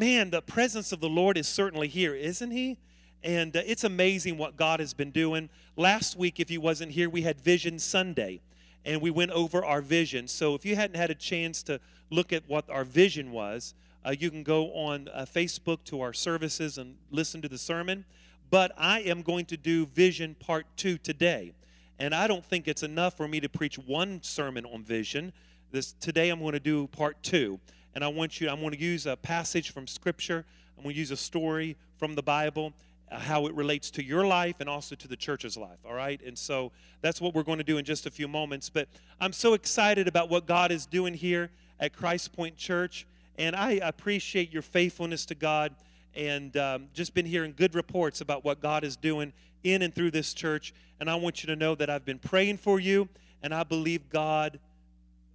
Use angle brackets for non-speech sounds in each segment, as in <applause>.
man, the presence of the Lord is certainly here, isn't he? And uh, it's amazing what God has been doing. Last week, if you wasn't here, we had Vision Sunday, and we went over our vision. So if you hadn't had a chance to look at what our vision was, uh, you can go on uh, Facebook to our services and listen to the sermon. But I am going to do Vision Part 2 today. And I don't think it's enough for me to preach one sermon on vision. This today I'm going to do part 2. And I want you I'm going to use a passage from scripture. I'm going to use a story from the Bible uh, how it relates to your life and also to the church's life, all right? And so that's what we're going to do in just a few moments. But I'm so excited about what God is doing here at Christ Point Church, and I appreciate your faithfulness to God and um, just been hearing good reports about what God is doing in and through this church. And I want you to know that I've been praying for you, and I believe God.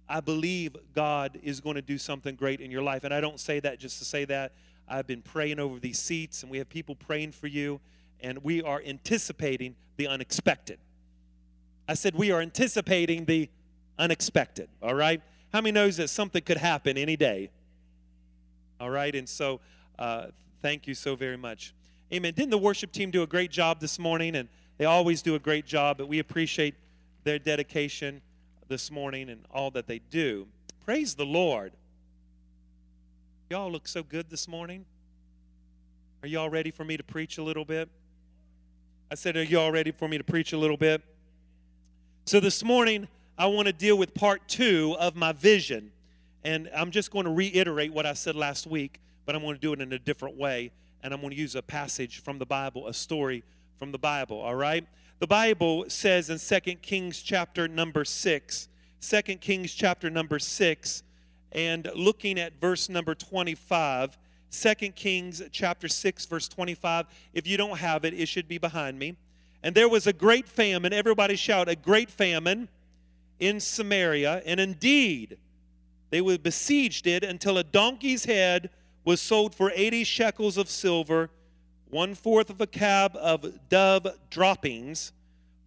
I believe God is going to do something great in your life. And I don't say that just to say that. I've been praying over these seats, and we have people praying for you, and we are anticipating the unexpected. I said, We are anticipating the unexpected, all right? How many knows that something could happen any day? All right, and so uh, thank you so very much. Amen. Didn't the worship team do a great job this morning? And they always do a great job, but we appreciate their dedication this morning and all that they do. Praise the Lord. Y'all look so good this morning. Are y'all ready for me to preach a little bit? I said, Are y'all ready for me to preach a little bit? So this morning, I want to deal with part two of my vision. And I'm just going to reiterate what I said last week, but I'm going to do it in a different way. And I'm going to use a passage from the Bible, a story from the Bible, all right? The Bible says in Second Kings chapter number 6, 2 Kings chapter number 6, and looking at verse number 25 2 kings chapter 6 verse 25 if you don't have it it should be behind me. And there was a great famine everybody shout a great famine in samaria and indeed they were besieged it until a donkey's head was sold for 80 shekels of silver one fourth of a kab of dove droppings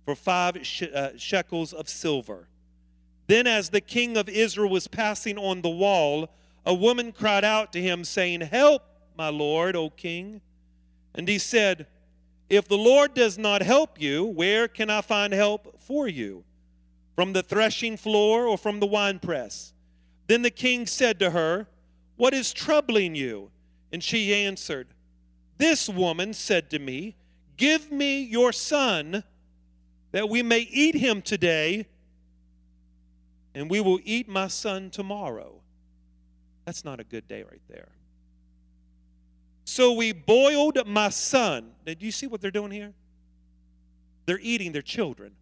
for five uh, shekels of silver then, as the king of Israel was passing on the wall, a woman cried out to him, saying, Help, my lord, O king. And he said, If the Lord does not help you, where can I find help for you? From the threshing floor or from the winepress? Then the king said to her, What is troubling you? And she answered, This woman said to me, Give me your son, that we may eat him today and we will eat my son tomorrow. That's not a good day right there. So we boiled my son. Did you see what they're doing here? They're eating their children.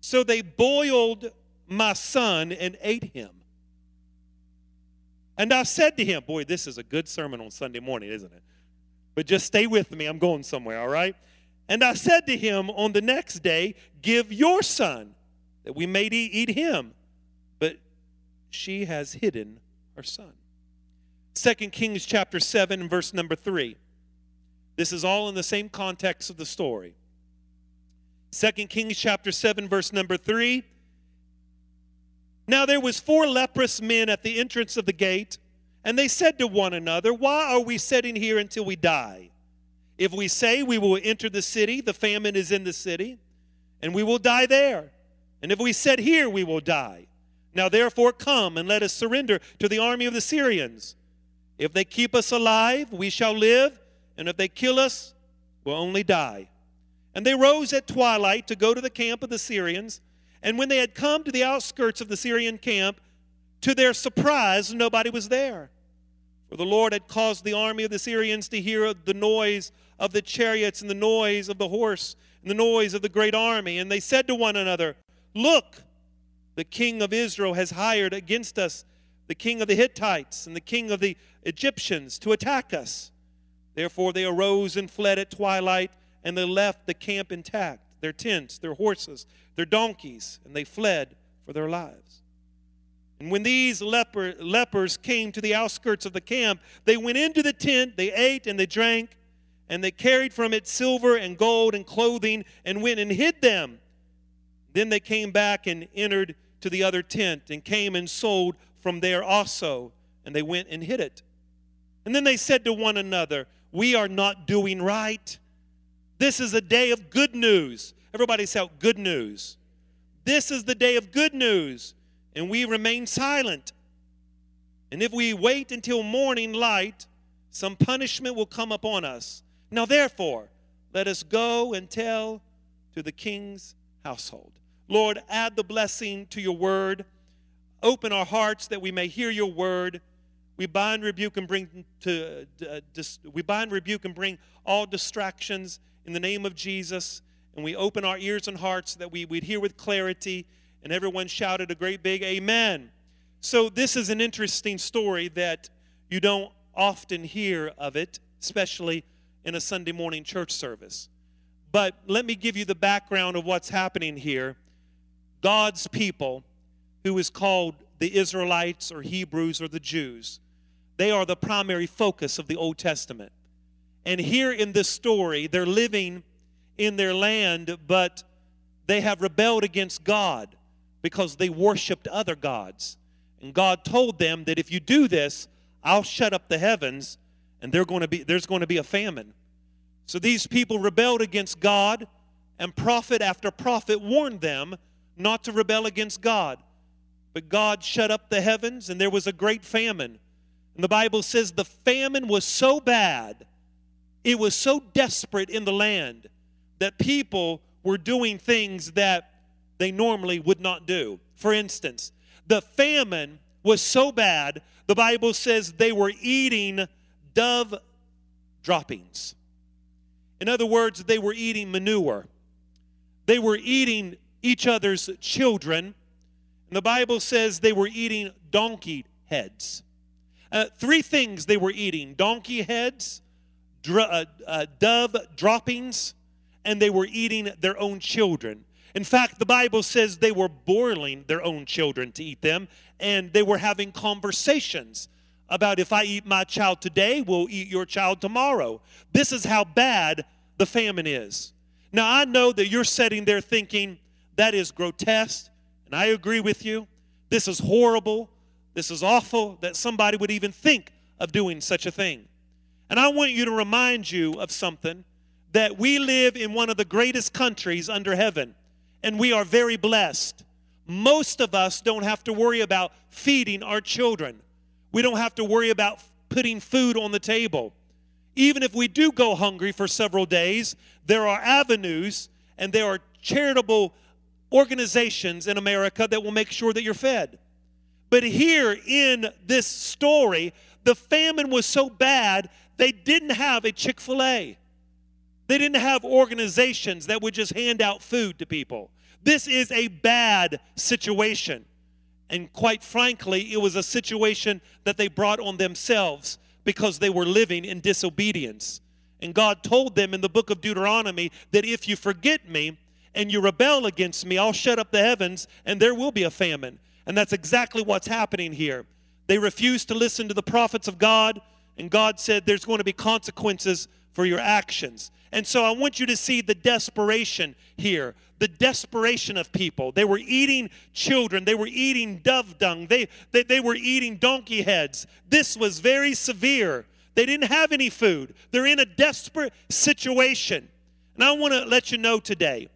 So they boiled my son and ate him. And I said to him, Boy, this is a good sermon on Sunday morning, isn't it? But just stay with me. I'm going somewhere, all right? And I said to him on the next day, Give your son that we may eat him. But she has hidden her son. Second Kings chapter 7 and verse number 3. This is all in the same context of the story. Second Kings chapter 7 verse number 3. Now there was four leprous men at the entrance of the gate, and they said to one another, "Why are we sitting here until we die? If we say we will enter the city, the famine is in the city, and we will die there." And if we sit here, we will die. Now therefore come and let us surrender to the army of the Syrians. If they keep us alive, we shall live, and if they kill us, we'll only die. And they rose at twilight to go to the camp of the Syrians. And when they had come to the outskirts of the Syrian camp, to their surprise, nobody was there. For the Lord had caused the army of the Syrians to hear the noise of the chariots and the noise of the horse and the noise of the great army. And they said to one another, Look, the king of Israel has hired against us the king of the Hittites and the king of the Egyptians to attack us. Therefore they arose and fled at twilight, and they left the camp intact their tents, their horses, their donkeys, and they fled for their lives. And when these leper, lepers came to the outskirts of the camp, they went into the tent, they ate and they drank, and they carried from it silver and gold and clothing, and went and hid them then they came back and entered to the other tent and came and sold from there also, and they went and hid it. And then they said to one another, We are not doing right. This is a day of good news. Everybody shout, Good news. This is the day of good news. And we remain silent. And if we wait until morning light, some punishment will come upon us. Now, therefore, let us go and tell to the king's household. Lord, add the blessing to your word. Open our hearts that we may hear your word. We bind, rebuke, and bring to uh, dis, we bind, rebuke, and bring all distractions in the name of Jesus. And we open our ears and hearts that we, we'd hear with clarity. And everyone shouted a great big amen. So this is an interesting story that you don't often hear of it, especially in a Sunday morning church service. But let me give you the background of what's happening here. God's people, who is called the Israelites or Hebrews or the Jews, they are the primary focus of the Old Testament. And here in this story, they're living in their land, but they have rebelled against God because they worshiped other gods. And God told them that if you do this, I'll shut up the heavens and going to be, there's going to be a famine. So these people rebelled against God, and prophet after prophet warned them not to rebel against God. But God shut up the heavens, and there was a great famine. And the Bible says the famine was so bad, it was so desperate in the land that people were doing things that they normally would not do. For instance, the famine was so bad, the Bible says they were eating dove droppings. In other words, they were eating manure. They were eating each other's children. And the Bible says they were eating donkey heads. Uh, three things they were eating donkey heads, dr- uh, uh, dove droppings, and they were eating their own children. In fact, the Bible says they were boiling their own children to eat them, and they were having conversations about if I eat my child today, we'll eat your child tomorrow. This is how bad the famine is. Now, I know that you're sitting there thinking, that is grotesque, and I agree with you. This is horrible. This is awful that somebody would even think of doing such a thing. And I want you to remind you of something that we live in one of the greatest countries under heaven, and we are very blessed. Most of us don't have to worry about feeding our children. We don't have to worry about putting food on the table. Even if we do go hungry for several days, there are avenues and there are charitable organizations in America that will make sure that you're fed. But here in this story, the famine was so bad, they didn't have a Chick fil A. They didn't have organizations that would just hand out food to people. This is a bad situation. And quite frankly, it was a situation that they brought on themselves because they were living in disobedience. And God told them in the book of Deuteronomy that if you forget me and you rebel against me, I'll shut up the heavens and there will be a famine. And that's exactly what's happening here. They refused to listen to the prophets of God, and God said there's going to be consequences for your actions. And so I want you to see the desperation here, the desperation of people. They were eating children, they were eating dove dung, they, they, they were eating donkey heads. This was very severe. They didn't have any food, they're in a desperate situation. And I want to let you know today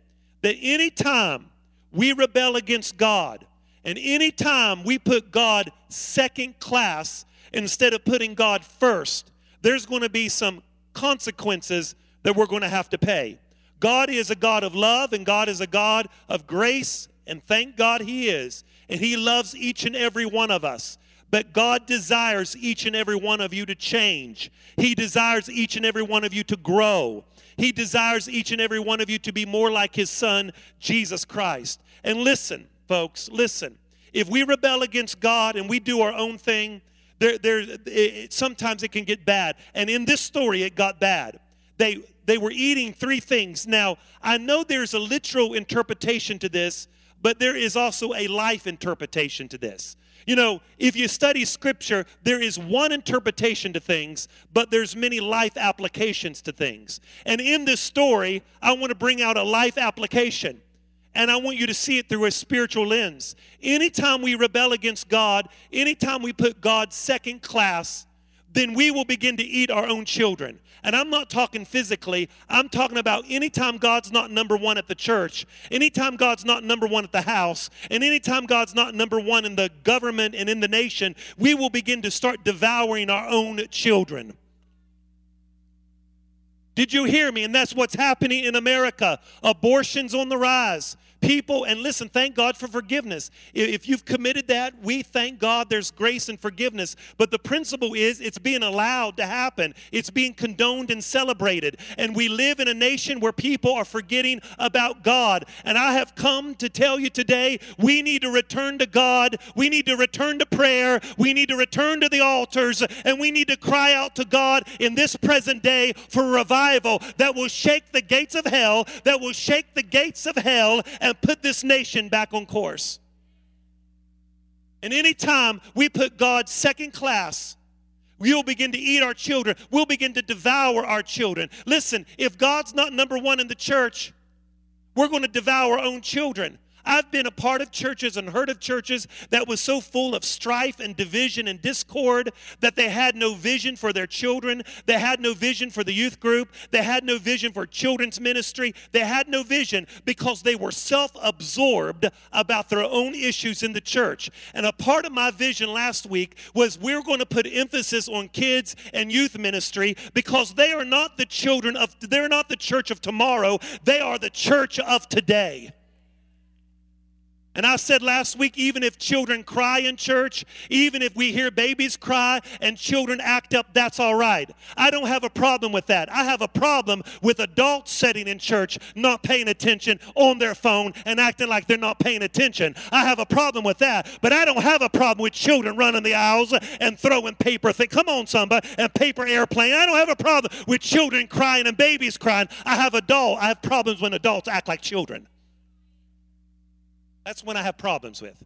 that anytime we rebel against God, and anytime we put God second class instead of putting God first, there's going to be some consequences that we're going to have to pay. God is a God of love and God is a God of grace, and thank God He is. And He loves each and every one of us. But God desires each and every one of you to change. He desires each and every one of you to grow. He desires each and every one of you to be more like His Son, Jesus Christ. And listen, folks, listen. If we rebel against God and we do our own thing, there, there, it, sometimes it can get bad. And in this story, it got bad. They, they were eating three things. Now, I know there's a literal interpretation to this, but there is also a life interpretation to this. You know, if you study scripture, there is one interpretation to things, but there's many life applications to things. And in this story, I want to bring out a life application. And I want you to see it through a spiritual lens. Anytime we rebel against God, anytime we put God second class, then we will begin to eat our own children. And I'm not talking physically, I'm talking about anytime God's not number one at the church, anytime God's not number one at the house, and anytime God's not number one in the government and in the nation, we will begin to start devouring our own children. Did you hear me? And that's what's happening in America. Abortion's on the rise people. And listen thank god for forgiveness. If you've committed that we thank god there's grace and forgiveness. But the principle is it's being allowed to happen. It's being condoned and celebrated. And we live in a nation where people are forgetting about god. And i have come to tell you today we need to return to god. We need to return to prayer. We need to return to the altars. And we need to cry out to god in this present day for revival that will shake the gates of hell that will shake the gates of hell and put this nation back on course. And anytime we put God second class, we'll begin to eat our children. We'll begin to devour our children. Listen, if God's not number one in the church, we're going to devour our own children. I've been a part of churches and heard of churches that was so full of strife and division and discord that they had no vision for their children. They had no vision for the youth group. They had no vision for children's ministry. They had no vision because they were self absorbed about their own issues in the church. And a part of my vision last week was we're going to put emphasis on kids and youth ministry because they are not the children of, they're not the church of tomorrow, they are the church of today. And I said last week even if children cry in church, even if we hear babies cry and children act up, that's all right. I don't have a problem with that. I have a problem with adults sitting in church not paying attention on their phone and acting like they're not paying attention. I have a problem with that. But I don't have a problem with children running the aisles and throwing paper things. Come on, somebody, and paper airplane. I don't have a problem with children crying and babies crying. I have adult. I have problems when adults act like children. That's when I have problems with.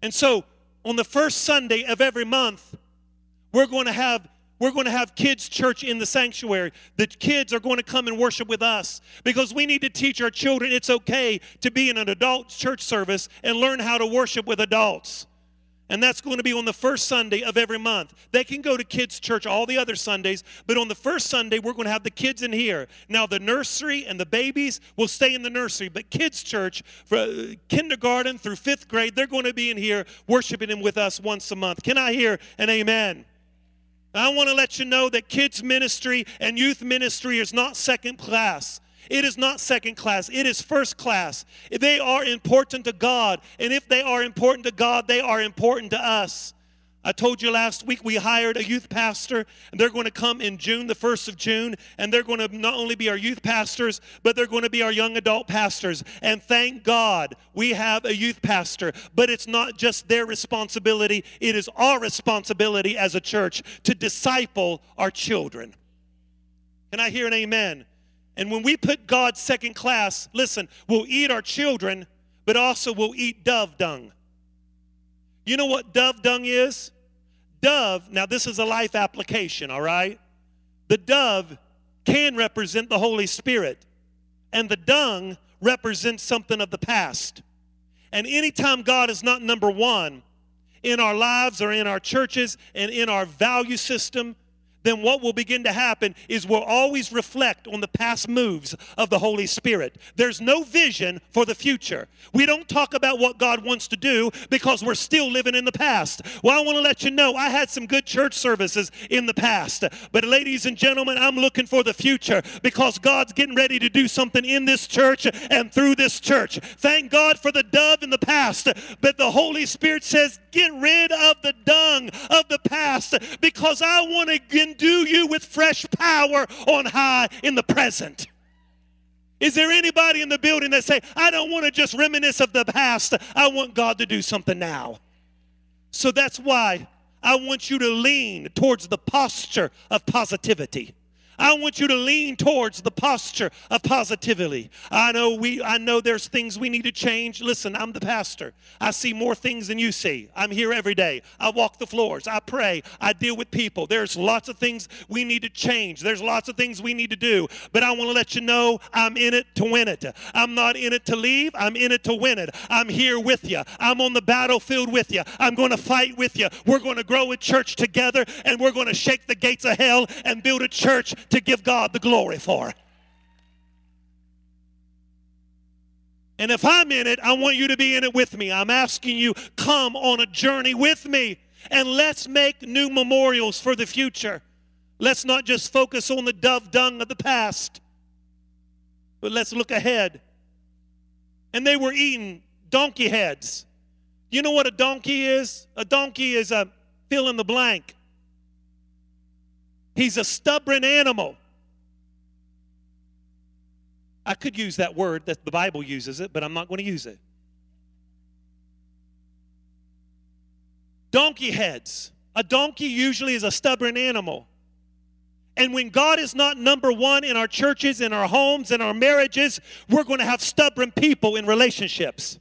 And so on the first Sunday of every month, we're going to have we're going to have kids church in the sanctuary. The kids are going to come and worship with us because we need to teach our children it's okay to be in an adult church service and learn how to worship with adults and that's going to be on the first Sunday of every month. They can go to kids' church all the other Sundays, but on the first Sunday, we're going to have the kids in here. Now, the nursery and the babies will stay in the nursery, but kids' church, for uh, kindergarten through fifth grade, they're going to be in here worshiping Him with us once a month. Can I hear an amen? I want to let you know that kids' ministry and youth ministry is not second class. It is not second class, it is first class. They are important to God. And if they are important to God, they are important to us. I told you last week we hired a youth pastor, and they're going to come in June, the 1st of June, and they're going to not only be our youth pastors, but they're going to be our young adult pastors. And thank God we have a youth pastor, but it's not just their responsibility, it is our responsibility as a church to disciple our children. Can I hear an amen? And when we put God second class, listen, we'll eat our children, but also we'll eat dove dung. You know what dove dung is? Dove, now this is a life application, all right? The dove can represent the Holy Spirit, and the dung represents something of the past. And anytime God is not number one in our lives or in our churches and in our value system, then what will begin to happen is we'll always reflect on the past moves of the Holy Spirit. There's no vision for the future. We don't talk about what God wants to do because we're still living in the past. Well, I want to let you know I had some good church services in the past. But, ladies and gentlemen, I'm looking for the future because God's getting ready to do something in this church and through this church. Thank God for the dove in the past. But the Holy Spirit says, get rid of the dung of the past because I want to endue you with fresh power on high in the present. Is there anybody in the building that say, I don't want to just reminisce of the past. I want God to do something now. So that's why I want you to lean towards the posture of positivity. I want you to lean towards the posture of positivity. I know we I know there's things we need to change. Listen, I'm the pastor. I see more things than you see. I'm here every day. I walk the floors. I pray. I deal with people. There's lots of things we need to change. There's lots of things we need to do. But I want to let you know I'm in it to win it. I'm not in it to leave. I'm in it to win it. I'm here with you. I'm on the battlefield with you. I'm going to fight with you. We're going to grow a church together and we're going to shake the gates of hell and build a church to give God the glory for. And if I'm in it, I want you to be in it with me. I'm asking you, come on a journey with me and let's make new memorials for the future. Let's not just focus on the dove dung of the past, but let's look ahead. And they were eating donkey heads. You know what a donkey is? A donkey is a fill in the blank. He's a stubborn animal. I could use that word that the Bible uses it, but I'm not going to use it. Donkey heads. A donkey usually is a stubborn animal. And when God is not number one in our churches, in our homes, in our marriages, we're going to have stubborn people in relationships.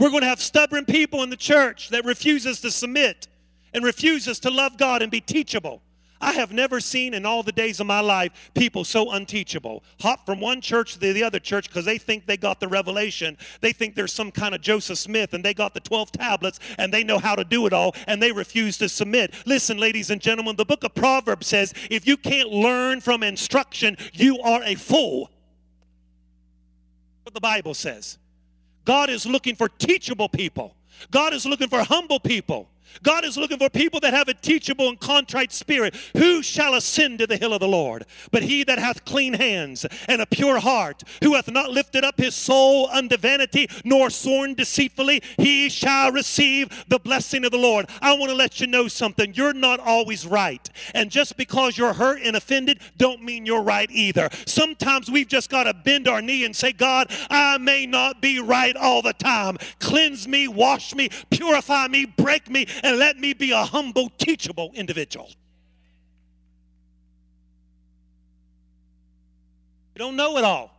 We're going to have stubborn people in the church that refuses to submit and refuses to love God and be teachable. I have never seen in all the days of my life people so unteachable. Hop from one church to the other church because they think they got the revelation. They think there's some kind of Joseph Smith and they got the 12 tablets and they know how to do it all and they refuse to submit. Listen, ladies and gentlemen, the book of Proverbs says if you can't learn from instruction, you are a fool. What the Bible says. God is looking for teachable people. God is looking for humble people. God is looking for people that have a teachable and contrite spirit. Who shall ascend to the hill of the Lord? But he that hath clean hands and a pure heart, who hath not lifted up his soul unto vanity, nor sworn deceitfully, he shall receive the blessing of the Lord. I want to let you know something. You're not always right. And just because you're hurt and offended, don't mean you're right either. Sometimes we've just got to bend our knee and say, God, I may not be right all the time. Cleanse me, wash me, purify me, break me, and let me be a humble, teachable individual. We don't know it all.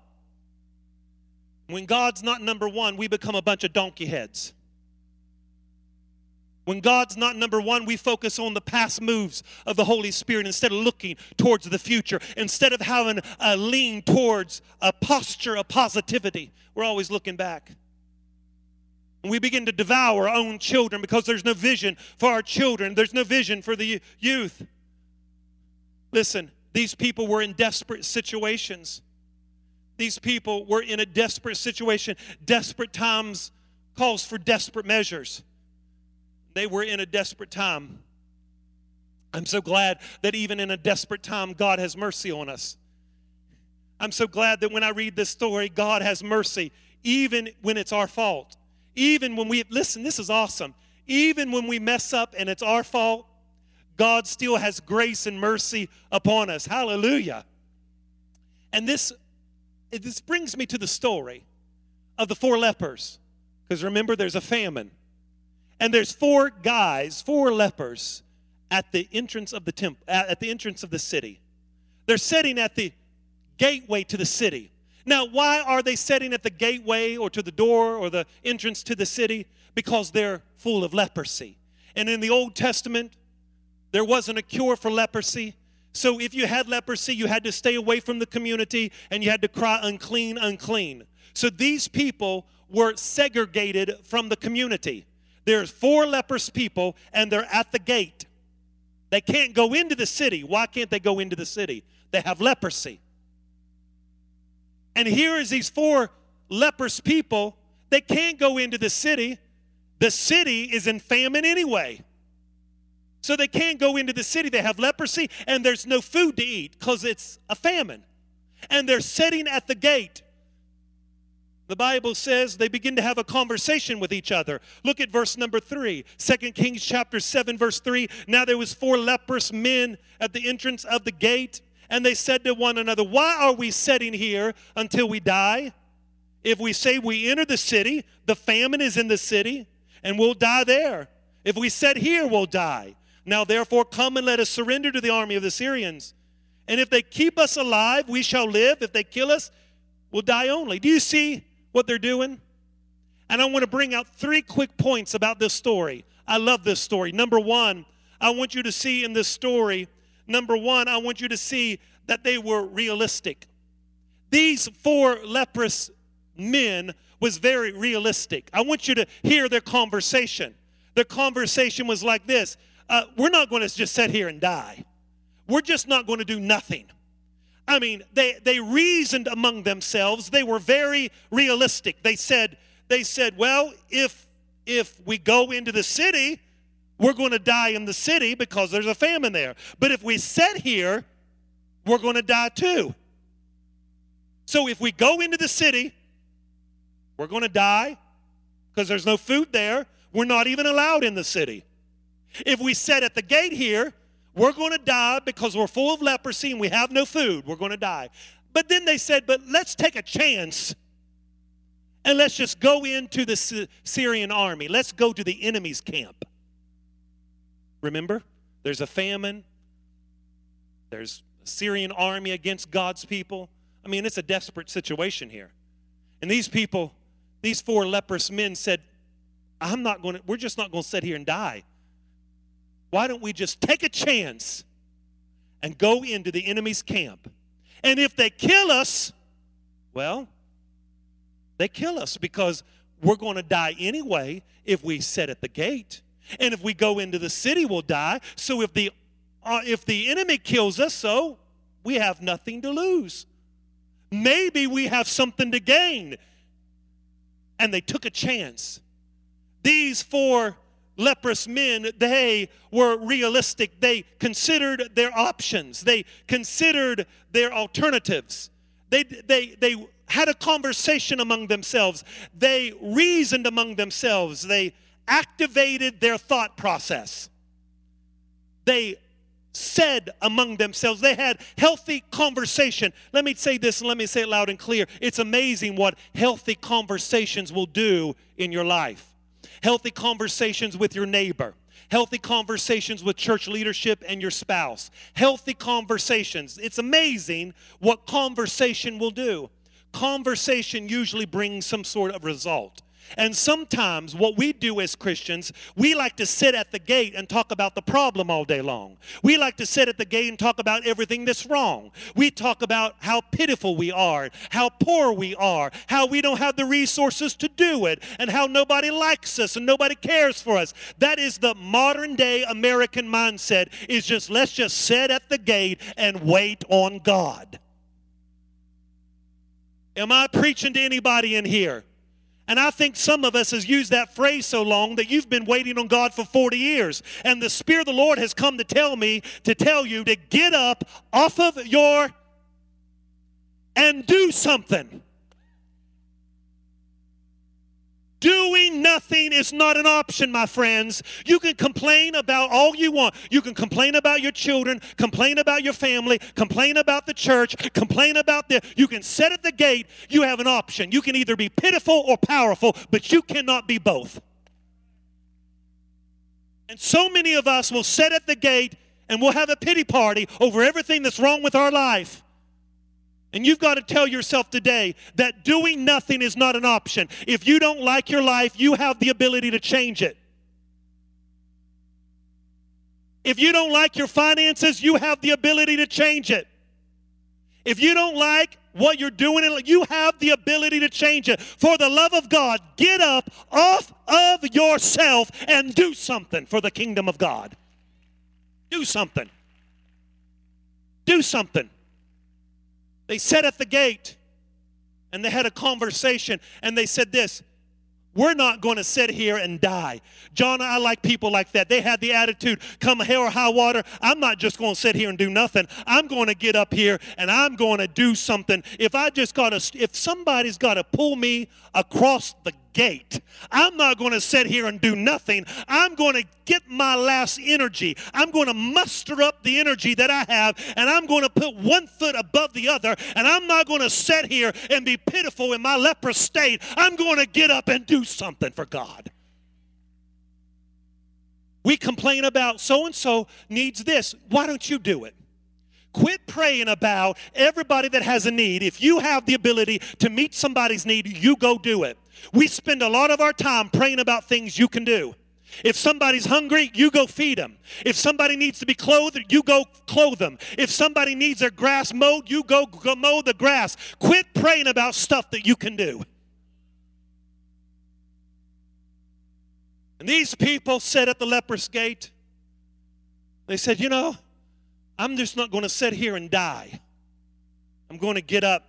When God's not number one, we become a bunch of donkey heads. When God's not number one, we focus on the past moves of the Holy Spirit instead of looking towards the future. Instead of having a lean towards a posture of positivity, we're always looking back. And we begin to devour our own children because there's no vision for our children, there's no vision for the youth. Listen, these people were in desperate situations. These people were in a desperate situation. Desperate times calls for desperate measures. They were in a desperate time. I'm so glad that even in a desperate time, God has mercy on us. I'm so glad that when I read this story, God has mercy, even when it's our fault. Even when we, listen, this is awesome. Even when we mess up and it's our fault, God still has grace and mercy upon us. Hallelujah. And this, this brings me to the story of the four lepers. Because remember, there's a famine. And there's four guys, four lepers, at the entrance of the temple, at the entrance of the city. They're sitting at the gateway to the city. Now, why are they sitting at the gateway or to the door or the entrance to the city? Because they're full of leprosy. And in the Old Testament, there wasn't a cure for leprosy. So if you had leprosy, you had to stay away from the community and you had to cry, unclean, unclean. So these people were segregated from the community. There's four leprous people and they're at the gate. They can't go into the city. Why can't they go into the city? They have leprosy. And here is these four leprous people. They can't go into the city. The city is in famine anyway. So they can't go into the city. They have leprosy and there's no food to eat because it's a famine. And they're sitting at the gate. The Bible says they begin to have a conversation with each other. Look at verse number 3. 2 Kings chapter 7 verse 3. Now there was four leprous men at the entrance of the gate and they said to one another, Why are we sitting here until we die? If we say we enter the city, the famine is in the city, and we'll die there. If we sit here, we'll die. Now, therefore, come and let us surrender to the army of the Syrians. And if they keep us alive, we shall live. If they kill us, we'll die only. Do you see what they're doing? And I want to bring out three quick points about this story. I love this story. Number one, I want you to see in this story, number one, I want you to see that they were realistic. These four leprous men was very realistic. I want you to hear their conversation. Their conversation was like this uh, We're not going to just sit here and die, we're just not going to do nothing. I mean, they, they reasoned among themselves. They were very realistic. They said, they said, well, if if we go into the city, we're going to die in the city because there's a famine there. But if we sit here, we're going to die too. So if we go into the city, we're going to die because there's no food there. We're not even allowed in the city. If we sit at the gate here, we're going to die because we're full of leprosy and we have no food. We're going to die. But then they said, but let's take a chance and let's just go into the Syrian army. Let's go to the enemy's camp. Remember, there's a famine, there's a Syrian army against God's people. I mean, it's a desperate situation here. And these people, these four leprous men said, I'm not going to, we're just not going to sit here and die. Why don't we just take a chance and go into the enemy's camp? And if they kill us, well, they kill us because we're going to die anyway if we sit at the gate. And if we go into the city, we'll die. So if the uh, if the enemy kills us, so we have nothing to lose. Maybe we have something to gain. And they took a chance. These four leprous men, they were realistic. They considered their options, they considered their alternatives. They, they, they had a conversation among themselves. They reasoned among themselves. They activated their thought process. They said among themselves. They had healthy conversation. Let me say this and let me say it loud and clear. It's amazing what healthy conversations will do in your life. Healthy conversations with your neighbor. Healthy conversations with church leadership and your spouse. Healthy conversations. It's amazing what conversation will do conversation usually brings some sort of result. And sometimes what we do as Christians, we like to sit at the gate and talk about the problem all day long. We like to sit at the gate and talk about everything that's wrong. We talk about how pitiful we are, how poor we are, how we don't have the resources to do it, and how nobody likes us and nobody cares for us. That is the modern day American mindset is just let's just sit at the gate and wait on God. Am I preaching to anybody in here? And I think some of us has used that phrase so long that you've been waiting on God for 40 years. And the Spirit of the Lord has come to tell me, to tell you to get up off of your and do something. Doing nothing is not an option, my friends. You can complain about all you want. You can complain about your children, complain about your family, complain about the church, complain about the. You can sit at the gate. You have an option. You can either be pitiful or powerful, but you cannot be both. And so many of us will sit at the gate and we'll have a pity party over everything that's wrong with our life. And you've got to tell yourself today that doing nothing is not an option. If you don't like your life, you have the ability to change it. If you don't like your finances, you have the ability to change it. If you don't like what you're doing, you have the ability to change it. For the love of God, get up off of yourself and do something for the kingdom of God. Do something. Do something. They sat at the gate and they had a conversation and they said this we're not going to sit here and die. John, I like people like that. They had the attitude, come hell or high water, I'm not just going to sit here and do nothing. I'm going to get up here and I'm going to do something. If I just got to, if somebody's got to pull me across the gate. I'm not going to sit here and do nothing. I'm going to get my last energy. I'm going to muster up the energy that I have, and I'm going to put one foot above the other, and I'm not going to sit here and be pitiful in my leprous state. I'm going to get up and do something for God. We complain about so and so needs this. Why don't you do it? Quit praying about everybody that has a need. If you have the ability to meet somebody's need, you go do it. We spend a lot of our time praying about things you can do. If somebody's hungry, you go feed them. If somebody needs to be clothed, you go clothe them. If somebody needs their grass mowed, you go, go mow the grass. Quit praying about stuff that you can do. And these people said at the leper's gate, they said, You know, I'm just not going to sit here and die. I'm going to get up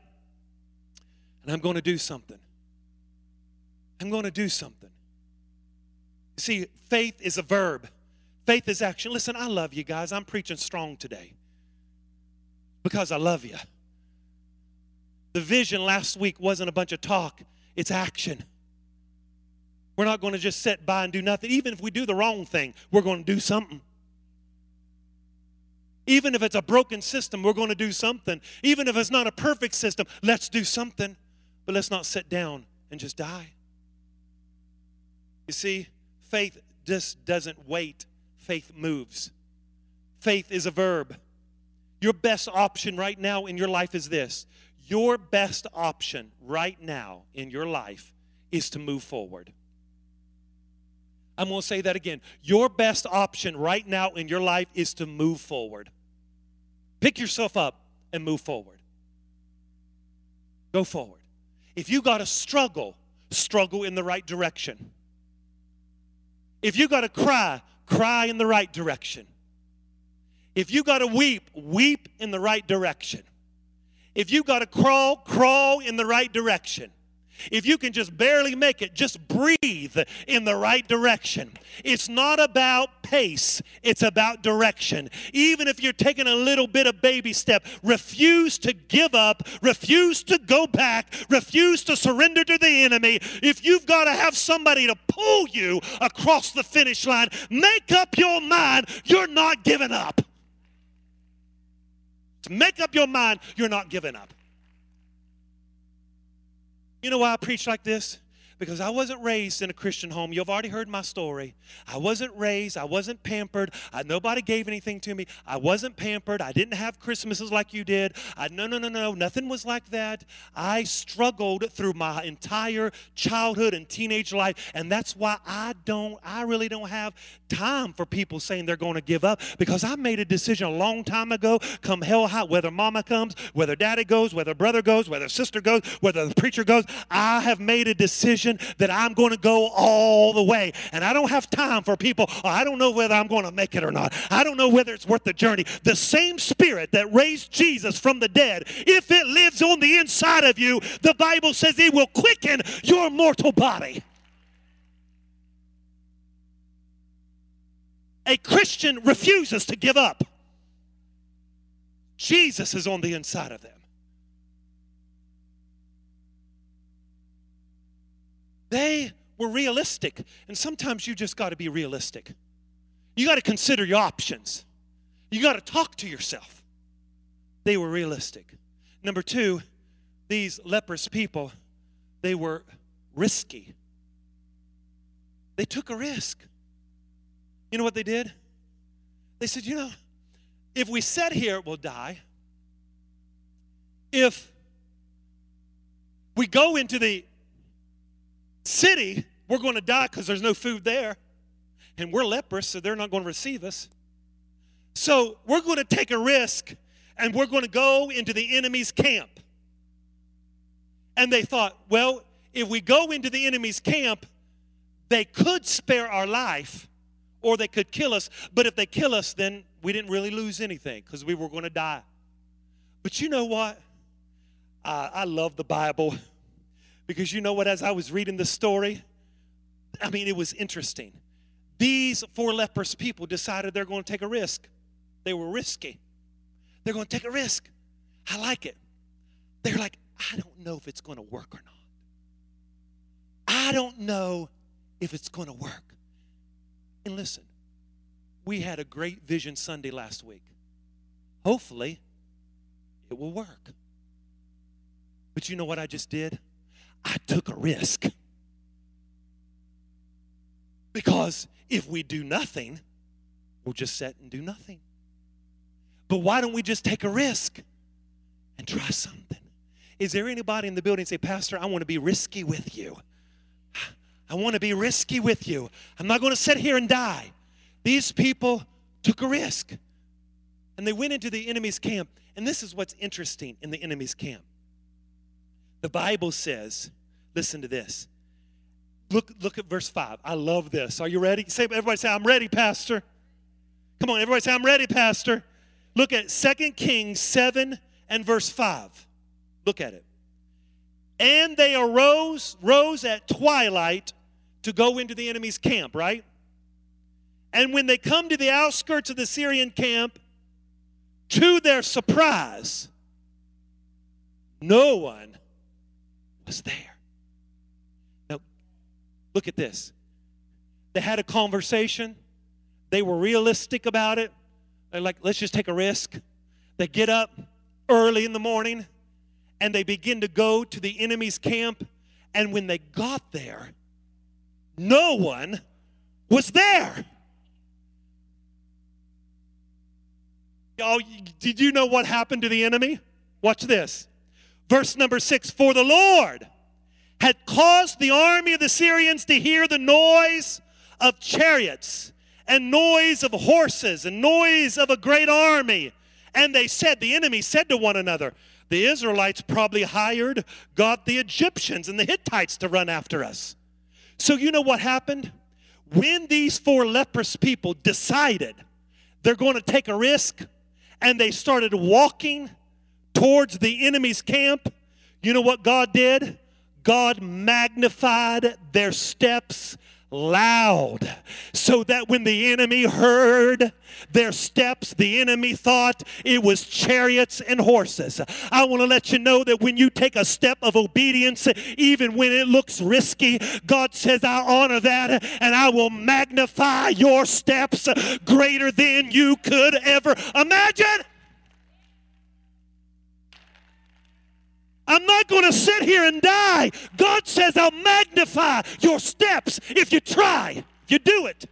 and I'm going to do something. I'm going to do something. See, faith is a verb, faith is action. Listen, I love you guys. I'm preaching strong today because I love you. The vision last week wasn't a bunch of talk, it's action. We're not going to just sit by and do nothing. Even if we do the wrong thing, we're going to do something. Even if it's a broken system, we're going to do something. Even if it's not a perfect system, let's do something. But let's not sit down and just die. You see, faith just doesn't wait, faith moves. Faith is a verb. Your best option right now in your life is this your best option right now in your life is to move forward. I'm going to say that again. Your best option right now in your life is to move forward. Pick yourself up and move forward. Go forward. If you got to struggle, struggle in the right direction. If you got to cry, cry in the right direction. If you got to weep, weep in the right direction. If you got to crawl, crawl in the right direction. If you can just barely make it, just breathe in the right direction. It's not about pace, it's about direction. Even if you're taking a little bit of baby step, refuse to give up, refuse to go back, refuse to surrender to the enemy. If you've got to have somebody to pull you across the finish line, make up your mind you're not giving up. Make up your mind you're not giving up. You know why I preach like this? Because I wasn't raised in a Christian home. You've already heard my story. I wasn't raised, I wasn't pampered. I, nobody gave anything to me. I wasn't pampered. I didn't have Christmases like you did. I, no, no, no, no. Nothing was like that. I struggled through my entire childhood and teenage life, and that's why I don't, I really don't have time for people saying they're going to give up because I made a decision a long time ago come hell high, whether mama comes, whether daddy goes, whether brother goes, whether sister goes, whether the preacher goes, I have made a decision decision that I'm going to go all the way. And I don't have time for people, oh, I don't know whether I'm going to make it or not. I don't know whether it's worth the journey. The same spirit that raised Jesus from the dead, if it lives on the inside of you, the Bible says it will quicken your mortal body. A Christian refuses to give up. Jesus is on the inside of them. They were realistic. And sometimes you just got to be realistic. You got to consider your options. You got to talk to yourself. They were realistic. Number two, these leprous people, they were risky. They took a risk. You know what they did? They said, you know, if we sit here, we'll die. If we go into the city, we're going to die because there's no food there. And we're leprous, so they're not going to receive us. So we're going to take a risk and we're going to go into the enemy's camp. And they thought, well, if we go into the enemy's camp, they could spare our life or they could kill us. But if they kill us, then we didn't really lose anything because we were going to die. But you know what? Uh, I love the Bible. <laughs> Because you know what, as I was reading the story, I mean, it was interesting. These four leprous people decided they're going to take a risk. They were risky. They're going to take a risk. I like it. They're like, I don't know if it's going to work or not. I don't know if it's going to work. And listen, we had a great Vision Sunday last week. Hopefully, it will work. But you know what I just did? I took a risk. Because if we do nothing, we'll just sit and do nothing. But why don't we just take a risk and try something? Is there anybody in the building say, Pastor, I want to be risky with you? I want to be risky with you. I'm not going to sit here and die. These people took a risk and they went into the enemy's camp. And this is what's interesting in the enemy's camp. The Bible says, listen to this. Look, look at verse 5. I love this. Are you ready? Say, everybody say, I'm ready, Pastor. Come on, everybody say, I'm ready, Pastor. Look at Second Kings 7 and verse 5. Look at it. And they arose, rose at twilight to go into the enemy's camp, right? And when they come to the outskirts of the Syrian camp, to their surprise, no one was there. Now, look at this. They had a conversation, they were realistic about it. They're like, let's just take a risk. They get up early in the morning and they begin to go to the enemy's camp. And when they got there, no one was there. Oh, did you know what happened to the enemy? Watch this. Verse number six For the Lord had caused the army of the Syrians to hear the noise of chariots and noise of horses and noise of a great army. And they said, the enemy said to one another, the Israelites probably hired, got the Egyptians and the Hittites to run after us. So, you know what happened? When these four leprous people decided they're going to take a risk and they started walking towards the enemy's camp, you know what God did? God magnified their steps loud so that when the enemy heard their steps, the enemy thought it was chariots and horses. I want to let you know that when you take a step of obedience, even when it looks risky, God says, I honor that and I will magnify your steps greater than you could ever imagine. I'm not going to sit here and die. God says, I'll magnify your steps if you try, you do it.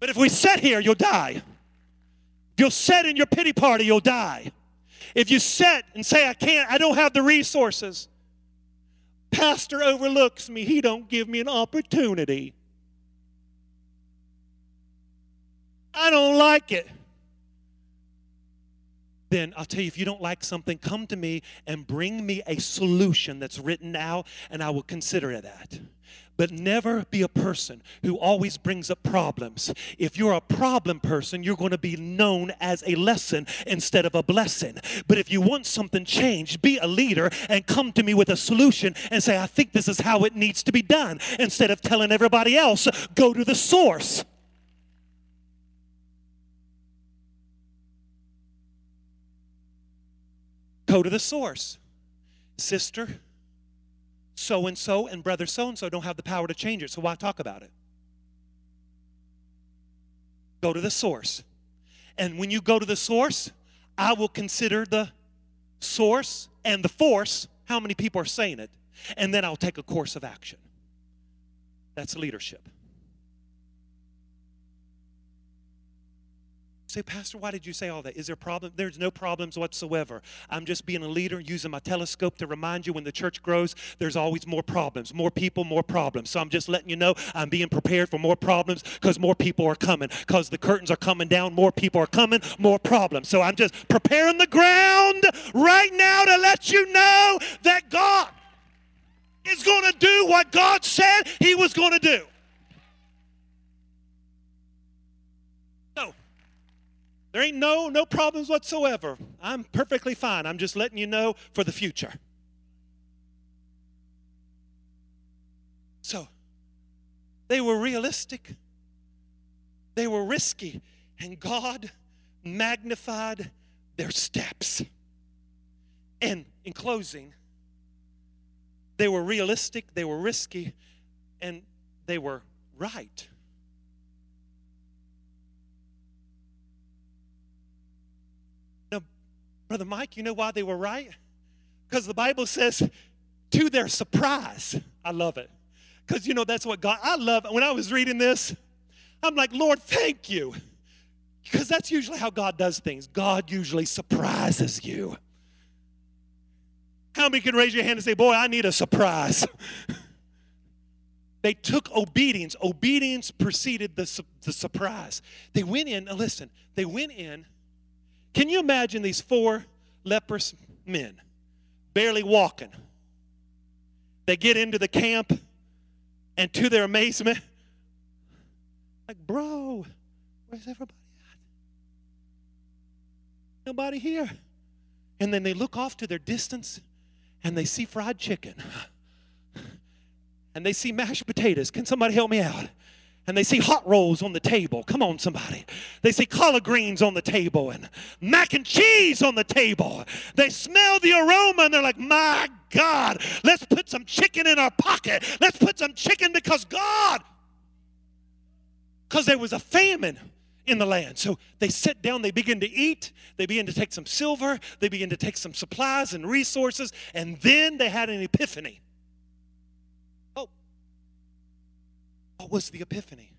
But if we sit here, you'll die. If you'll sit in your pity party, you'll die. If you sit and say, I can't, I don't have the resources, pastor overlooks me, he don't give me an opportunity. I don't like it then I'll tell you if you don't like something, come to me and bring me a solution that's written out, and I will consider that. But never be a person who always brings up problems. If you're a problem person, you're going to be known as a lesson instead of a blessing. But if you want something changed, be a leader and come to me with a solution and say, I think this is how it needs to be done. Instead of telling everybody else, go to the source. Go to the source. Sister, so and so, and brother so and so don't have the power to change it, so why talk about it? Go to the source. And when you go to the source, I will consider the source and the force, how many people are saying it, and then I'll take a course of action. That's leadership. Say, Pastor, why did you say all that? Is there a problem? There's no problems whatsoever. I'm just being a leader, using my telescope to remind you when the church grows, there's always more problems, more people, more problems. So I'm just letting you know I'm being prepared for more problems because more people are coming. Because the curtains are coming down, more people are coming, more problems. So I'm just preparing the ground right now to let you know that God is going to do what God said He was going to do. There ain't no no problems whatsoever. I'm perfectly fine. I'm just letting you know for the future. So, they were realistic. They were risky, and God magnified their steps. And in closing, they were realistic, they were risky, and they were right. Brother Mike, you know why they were right? Because the Bible says, to their surprise. I love it. Because, you know, that's what God, I love, when I was reading this, I'm like, Lord, thank you. Because that's usually how God does things. God usually surprises you. How many can raise your hand and say, Boy, I need a surprise? <laughs> they took obedience. Obedience preceded the, su- the surprise. They went in, listen, they went in. Can you imagine these four leprous men barely walking? They get into the camp, and to their amazement, like, bro, where's everybody at? Nobody here. And then they look off to their distance and they see fried chicken and they see mashed potatoes. Can somebody help me out? And they see hot rolls on the table. Come on, somebody. They see collard greens on the table and mac and cheese on the table. They smell the aroma and they're like, my God, let's put some chicken in our pocket. Let's put some chicken because God, because there was a famine in the land. So they sit down, they begin to eat, they begin to take some silver, they begin to take some supplies and resources, and then they had an epiphany. Oh, what was the epiphany?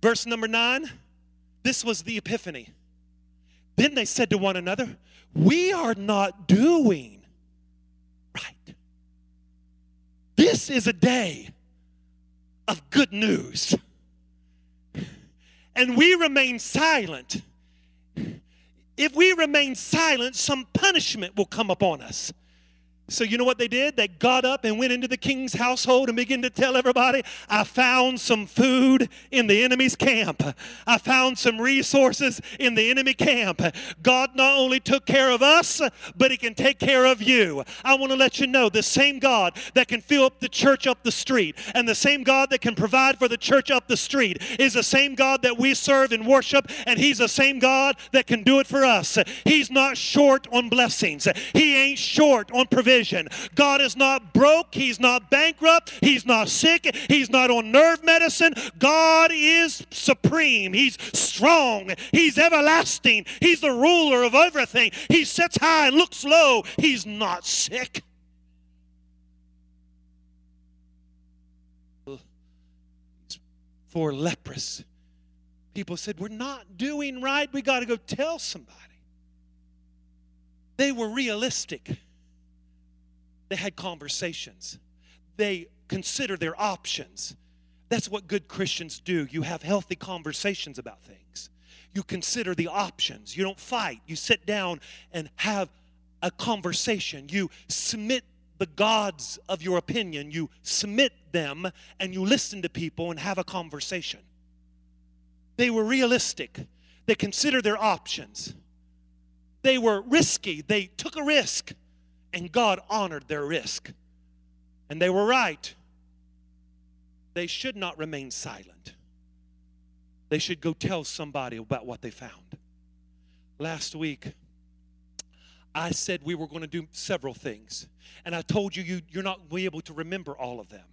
Verse number nine this was the epiphany. Then they said to one another, We are not doing right. This is a day of good news. And we remain silent. If we remain silent, some punishment will come upon us. So, you know what they did? They got up and went into the king's household and began to tell everybody, I found some food in the enemy's camp. I found some resources in the enemy camp. God not only took care of us, but He can take care of you. I want to let you know the same God that can fill up the church up the street and the same God that can provide for the church up the street is the same God that we serve and worship, and He's the same God that can do it for us. He's not short on blessings, He ain't short on provision provision. God is not broke, He's not bankrupt, He's not sick, He's not on nerve medicine. God is supreme, He's strong, He's everlasting, He's the ruler of everything. He sits high and looks low, He's not sick. For leprous, people said, We're not doing right. We got to go tell somebody. They were realistic. They had conversations, they consider their options. That's what good Christians do. You have healthy conversations about things. You consider the options. You don't fight. You sit down and have a conversation. You submit the gods of your opinion. You submit them and you listen to people and have a conversation. They were realistic. They considered their options. They were risky. They took a risk and God honored their risk. And they were right. They should not remain silent. They should go tell somebody about what they found. Last week, I said we were going to do several things. And I told you, you you're not be able to remember all of them.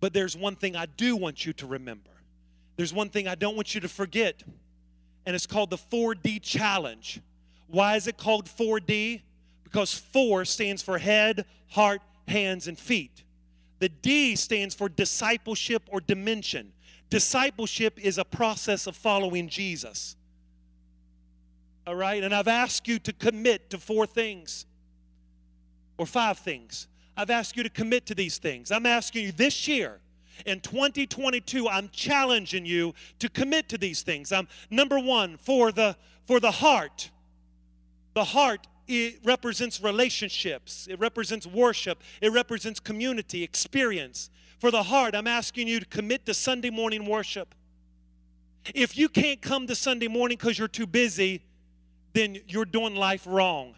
But there's one thing I do want you to remember. There's one thing I don't want you to forget. And it's called the 4D challenge. Why is it called 4D? Because four stands for head, heart, hands, and feet. The D stands for discipleship or dimension. Discipleship is a process of following Jesus. All right? And I've asked you to commit to four things or five things. I've asked you to commit to these things. I'm asking you this year, in 2022 i'm challenging you to commit to these things i'm number one for the for the heart the heart it represents relationships, it represents worship, it represents community, experience. For the heart, I'm asking you to commit to Sunday morning worship. If you can't come to Sunday morning because you're too busy, then you're doing life wrong.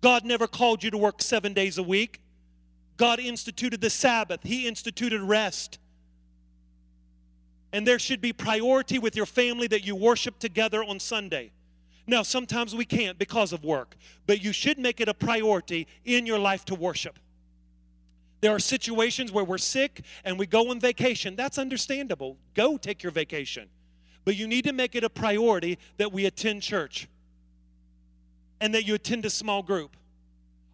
God never called you to work seven days a week. God instituted the Sabbath, He instituted rest. And there should be priority with your family that you worship together on Sunday. Now, sometimes we can't because of work, but you should make it a priority in your life to worship. There are situations where we're sick and we go on vacation. That's understandable. Go take your vacation. But you need to make it a priority that we attend church and that you attend a small group.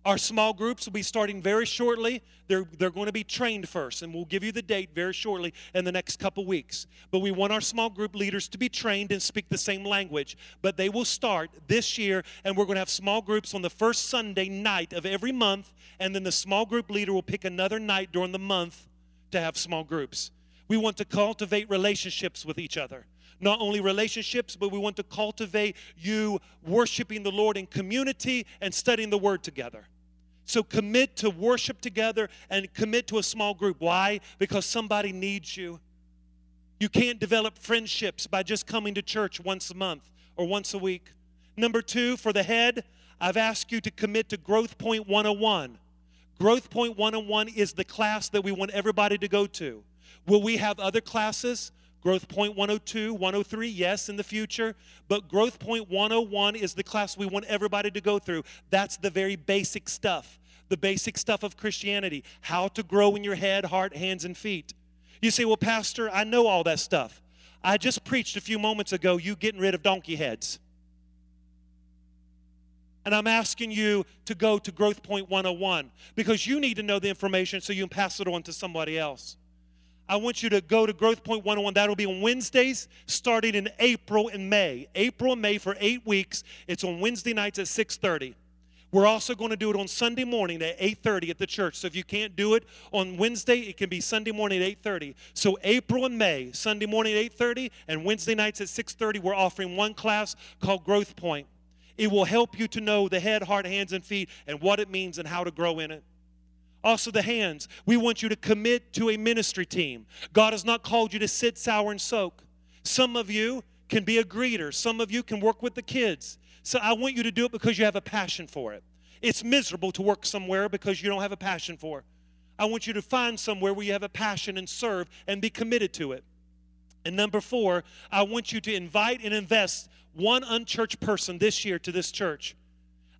Our small groups will be starting very shortly. They're, they're going to be trained first, and we'll give you the date very shortly in the next couple weeks. But we want our small group leaders to be trained and speak the same language. But they will start this year, and we're going to have small groups on the first Sunday night of every month, and then the small group leader will pick another night during the month to have small groups. We want to cultivate relationships with each other not only relationships, but we want to cultivate you worshiping the Lord in community and studying the Word together. So commit to worship together and commit to a small group. Why? Because somebody needs you. You can't develop friendships by just coming to church once a month or once a week. Number two, for the head, I've asked you to commit to Growth Point 101. Growth Point 101 is the class that we want everybody to go to. Will we have other classes? Growth Point 102, 103, yes, in the future. But Growth Point 101 is the class we want everybody to go through. That's the very basic stuff, the basic stuff of Christianity how to grow in your head, heart, hands, and feet. You say, Well, Pastor, I know all that stuff. I just preached a few moments ago, you getting rid of donkey heads. And I'm asking you to go to Growth Point 101 because you need to know the information so you can pass it on to somebody else. I want you to go to Growth Point 101. That'll be on Wednesdays starting in April and May. April and May for eight weeks. It's on Wednesday nights at 6:30. We're also going to do it on Sunday morning at 8:30 at the church. So if you can't do it on Wednesday, it can be Sunday morning at 8:30. So April and May, Sunday morning at 8:30 and Wednesday nights at 6:30, we're offering one class called Growth Point. It will help you to know the head, heart, hands, and feet and what it means and how to grow in it. Also, the hands. We want you to commit to a ministry team. God has not called you to sit, sour, and soak. Some of you can be a greeter, some of you can work with the kids. So I want you to do it because you have a passion for it. It's miserable to work somewhere because you don't have a passion for. I want you to find somewhere where you have a passion and serve and be committed to it. And number four, I want you to invite and invest one unchurched person this year to this church.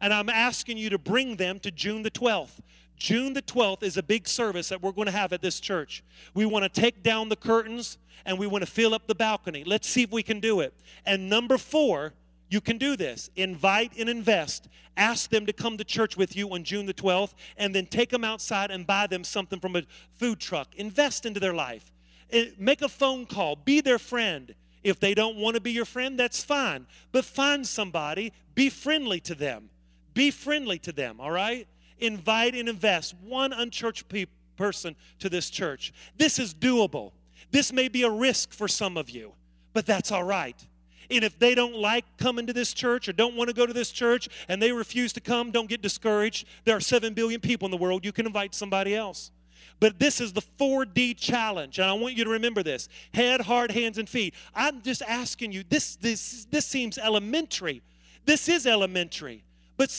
And I'm asking you to bring them to June the 12th. June the 12th is a big service that we're going to have at this church. We want to take down the curtains and we want to fill up the balcony. Let's see if we can do it. And number four, you can do this. Invite and invest. Ask them to come to church with you on June the 12th and then take them outside and buy them something from a food truck. Invest into their life. Eh, make a phone call. Be their friend. If they don't want to be your friend, that's fine. But find somebody, be friendly to them. Be friendly to them, all right? Invite and invest one unchurched pe- person to this church. This is doable. This may be a risk for some of you, but that's all right. And if they don't like coming to this church or don't want to go to this church and they refuse to come, don't get discouraged. There are 7 billion people in the world. You can invite somebody else. But this is the 4D challenge, and I want you to remember this head, heart, hands, and feet. I'm just asking you, this, this, this seems elementary. This is elementary. But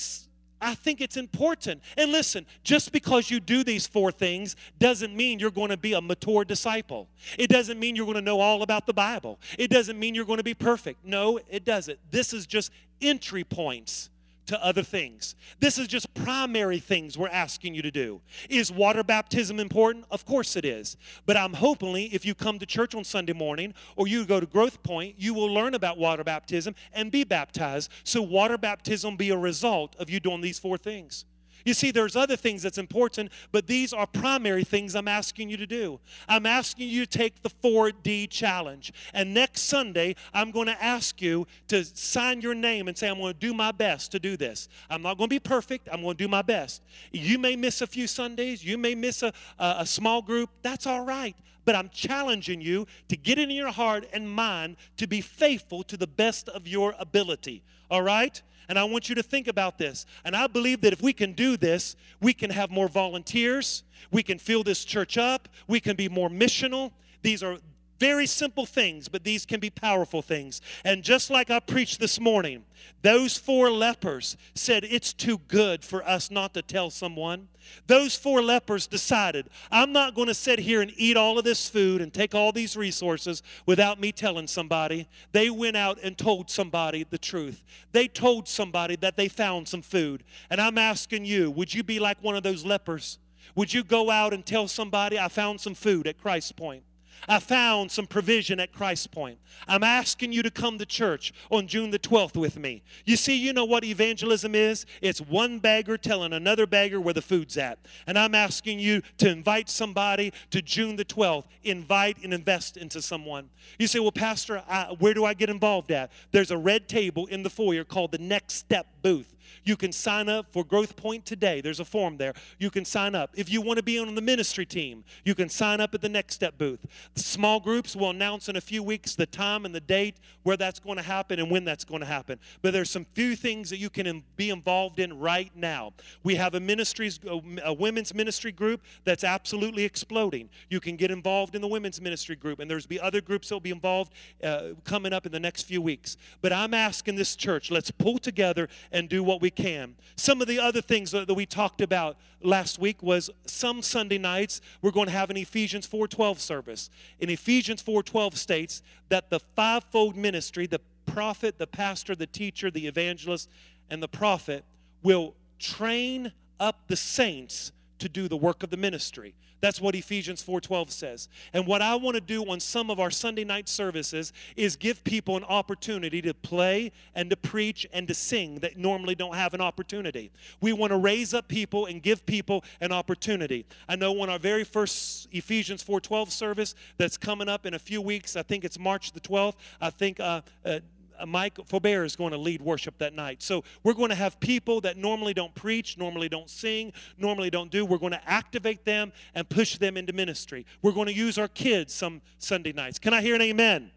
I think it's important. And listen, just because you do these four things doesn't mean you're going to be a mature disciple. It doesn't mean you're going to know all about the Bible. It doesn't mean you're going to be perfect. No, it doesn't. This is just entry points to other things. This is just primary things we're asking you to do. Is water baptism important? Of course it is. But I'm hopefully if you come to church on Sunday morning or you go to Growth Point, you will learn about water baptism and be baptized. So water baptism be a result of you doing these four things. You see, there's other things that's important, but these are primary things I'm asking you to do. I'm asking you to take the 4D challenge. And next Sunday, I'm going to ask you to sign your name and say, I'm going to do my best to do this. I'm not going to be perfect, I'm going to do my best. You may miss a few Sundays, you may miss a, a, a small group. That's all right but I'm challenging you to get in your heart and mind to be faithful to the best of your ability. All right? And I want you to think about this. And I believe that if we can do this, we can have more volunteers, we can fill this church up, we can be more missional. These are very simple things, but these can be powerful things. And just like I preached this morning, those four lepers said, It's too good for us not to tell someone. Those four lepers decided, I'm not going to sit here and eat all of this food and take all these resources without me telling somebody. They went out and told somebody the truth. They told somebody that they found some food. And I'm asking you, would you be like one of those lepers? Would you go out and tell somebody, I found some food at Christ's Point? I found some provision at Christ Point. I'm asking you to come to church on June the 12th with me. You see, you know what evangelism is? It's one beggar telling another beggar where the food's at. And I'm asking you to invite somebody to June the 12th. Invite and invest into someone. You say, well, Pastor, I, where do I get involved at? There's a red table in the foyer called the Next Step booth. You can sign up for Growth Point today. There's a form there. You can sign up. If you want to be on the ministry team, you can sign up at the Next Step booth. Small groups will announce in a few weeks the time and the date where that's going to happen and when that's going to happen. But there's some few things that you can be involved in right now. We have a ministries a women's ministry group that's absolutely exploding. You can get involved in the women's ministry group and there's be other groups that will be involved uh, coming up in the next few weeks. But I'm asking this church, let's pull together and do what we can. Some of the other things that we talked about last week was some Sunday nights we're going to have an Ephesians 4:12 service. In Ephesians 4:12 states that the fivefold ministry, the prophet, the pastor, the teacher, the evangelist, and the prophet will train up the saints to do the work of the ministry. That's what Ephesians 4:12 says. And what I want to do on some of our Sunday night services is give people an opportunity to play and to preach and to sing that normally don't have an opportunity. We want to raise up people and give people an opportunity. I know on our very first Ephesians 4:12 service that's coming up in a few weeks, I think it's March the 12th. I think uh, uh, Mike Faubert is going to lead worship that night. So we're going to have people that normally don't preach, normally don't sing, normally don't do. We're going to activate them and push them into ministry. We're going to use our kids some Sunday nights. Can I hear an amen?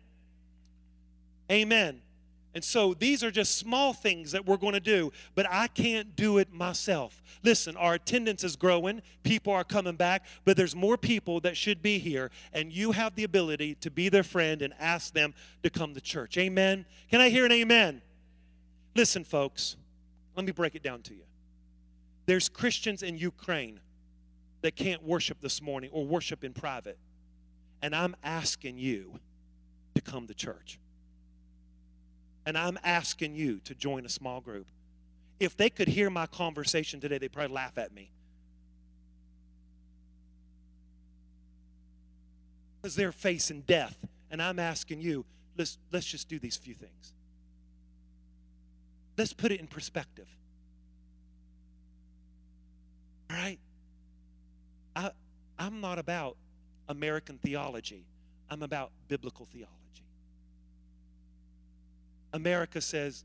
Amen. And so these are just small things that we're going to do, but I can't do it myself. Listen, our attendance is growing, people are coming back, but there's more people that should be here, and you have the ability to be their friend and ask them to come to church. Amen? Can I hear an amen? Listen, folks, let me break it down to you. There's Christians in Ukraine that can't worship this morning or worship in private, and I'm asking you to come to church. And I'm asking you to join a small group. If they could hear my conversation today, they'd probably laugh at me. Because they're facing death. And I'm asking you, let's, let's just do these few things. Let's put it in perspective. All right? I, I'm not about American theology, I'm about biblical theology. America says,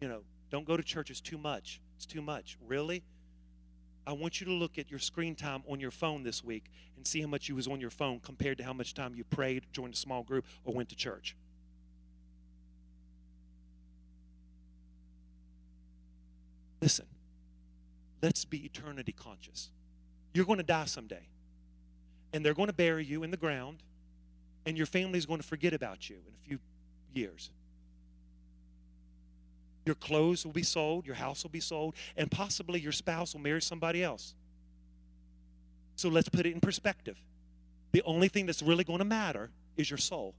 you know, don't go to church, it's too much. It's too much. Really? I want you to look at your screen time on your phone this week and see how much you was on your phone compared to how much time you prayed, joined a small group, or went to church. Listen, let's be eternity conscious. You're going to die someday, and they're going to bury you in the ground, and your family's going to forget about you in a few years. Your clothes will be sold, your house will be sold, and possibly your spouse will marry somebody else. So let's put it in perspective. The only thing that's really going to matter is your soul.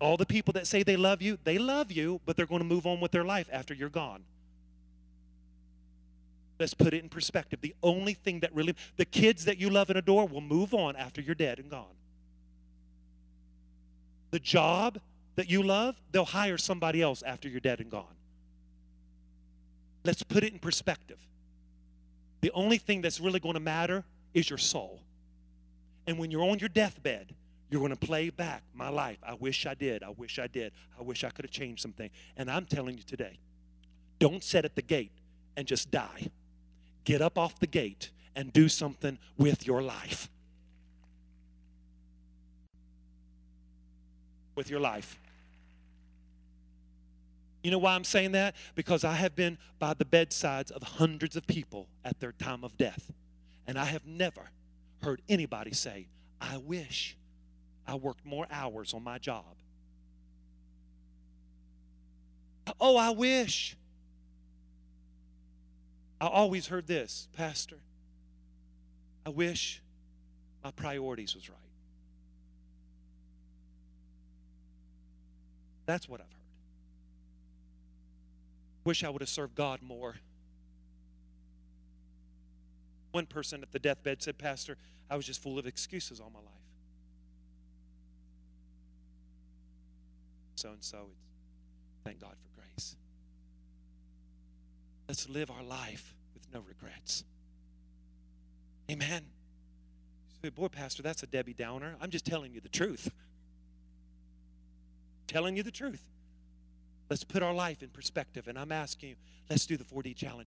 All the people that say they love you, they love you, but they're going to move on with their life after you're gone. Let's put it in perspective. The only thing that really, the kids that you love and adore will move on after you're dead and gone. The job that you love, they'll hire somebody else after you're dead and gone. Let's put it in perspective. The only thing that's really going to matter is your soul. And when you're on your deathbed, you're going to play back my life. I wish I did. I wish I did. I wish I could have changed something. And I'm telling you today, don't sit at the gate and just die. Get up off the gate and do something with your life. With your life. You know why I'm saying that? Because I have been by the bedsides of hundreds of people at their time of death. And I have never heard anybody say, I wish I worked more hours on my job. Oh, I wish. I always heard this, Pastor. I wish my priorities was right. That's what I've heard. Wish I would have served God more. One person at the deathbed said, Pastor, I was just full of excuses all my life. So and so, it's thank God for grace. Let's live our life with no regrets. Amen. Say, Boy, Pastor, that's a Debbie Downer. I'm just telling you the truth. telling you the truth. Let's put our life in perspective. And I'm asking you, let's do the 4D challenge.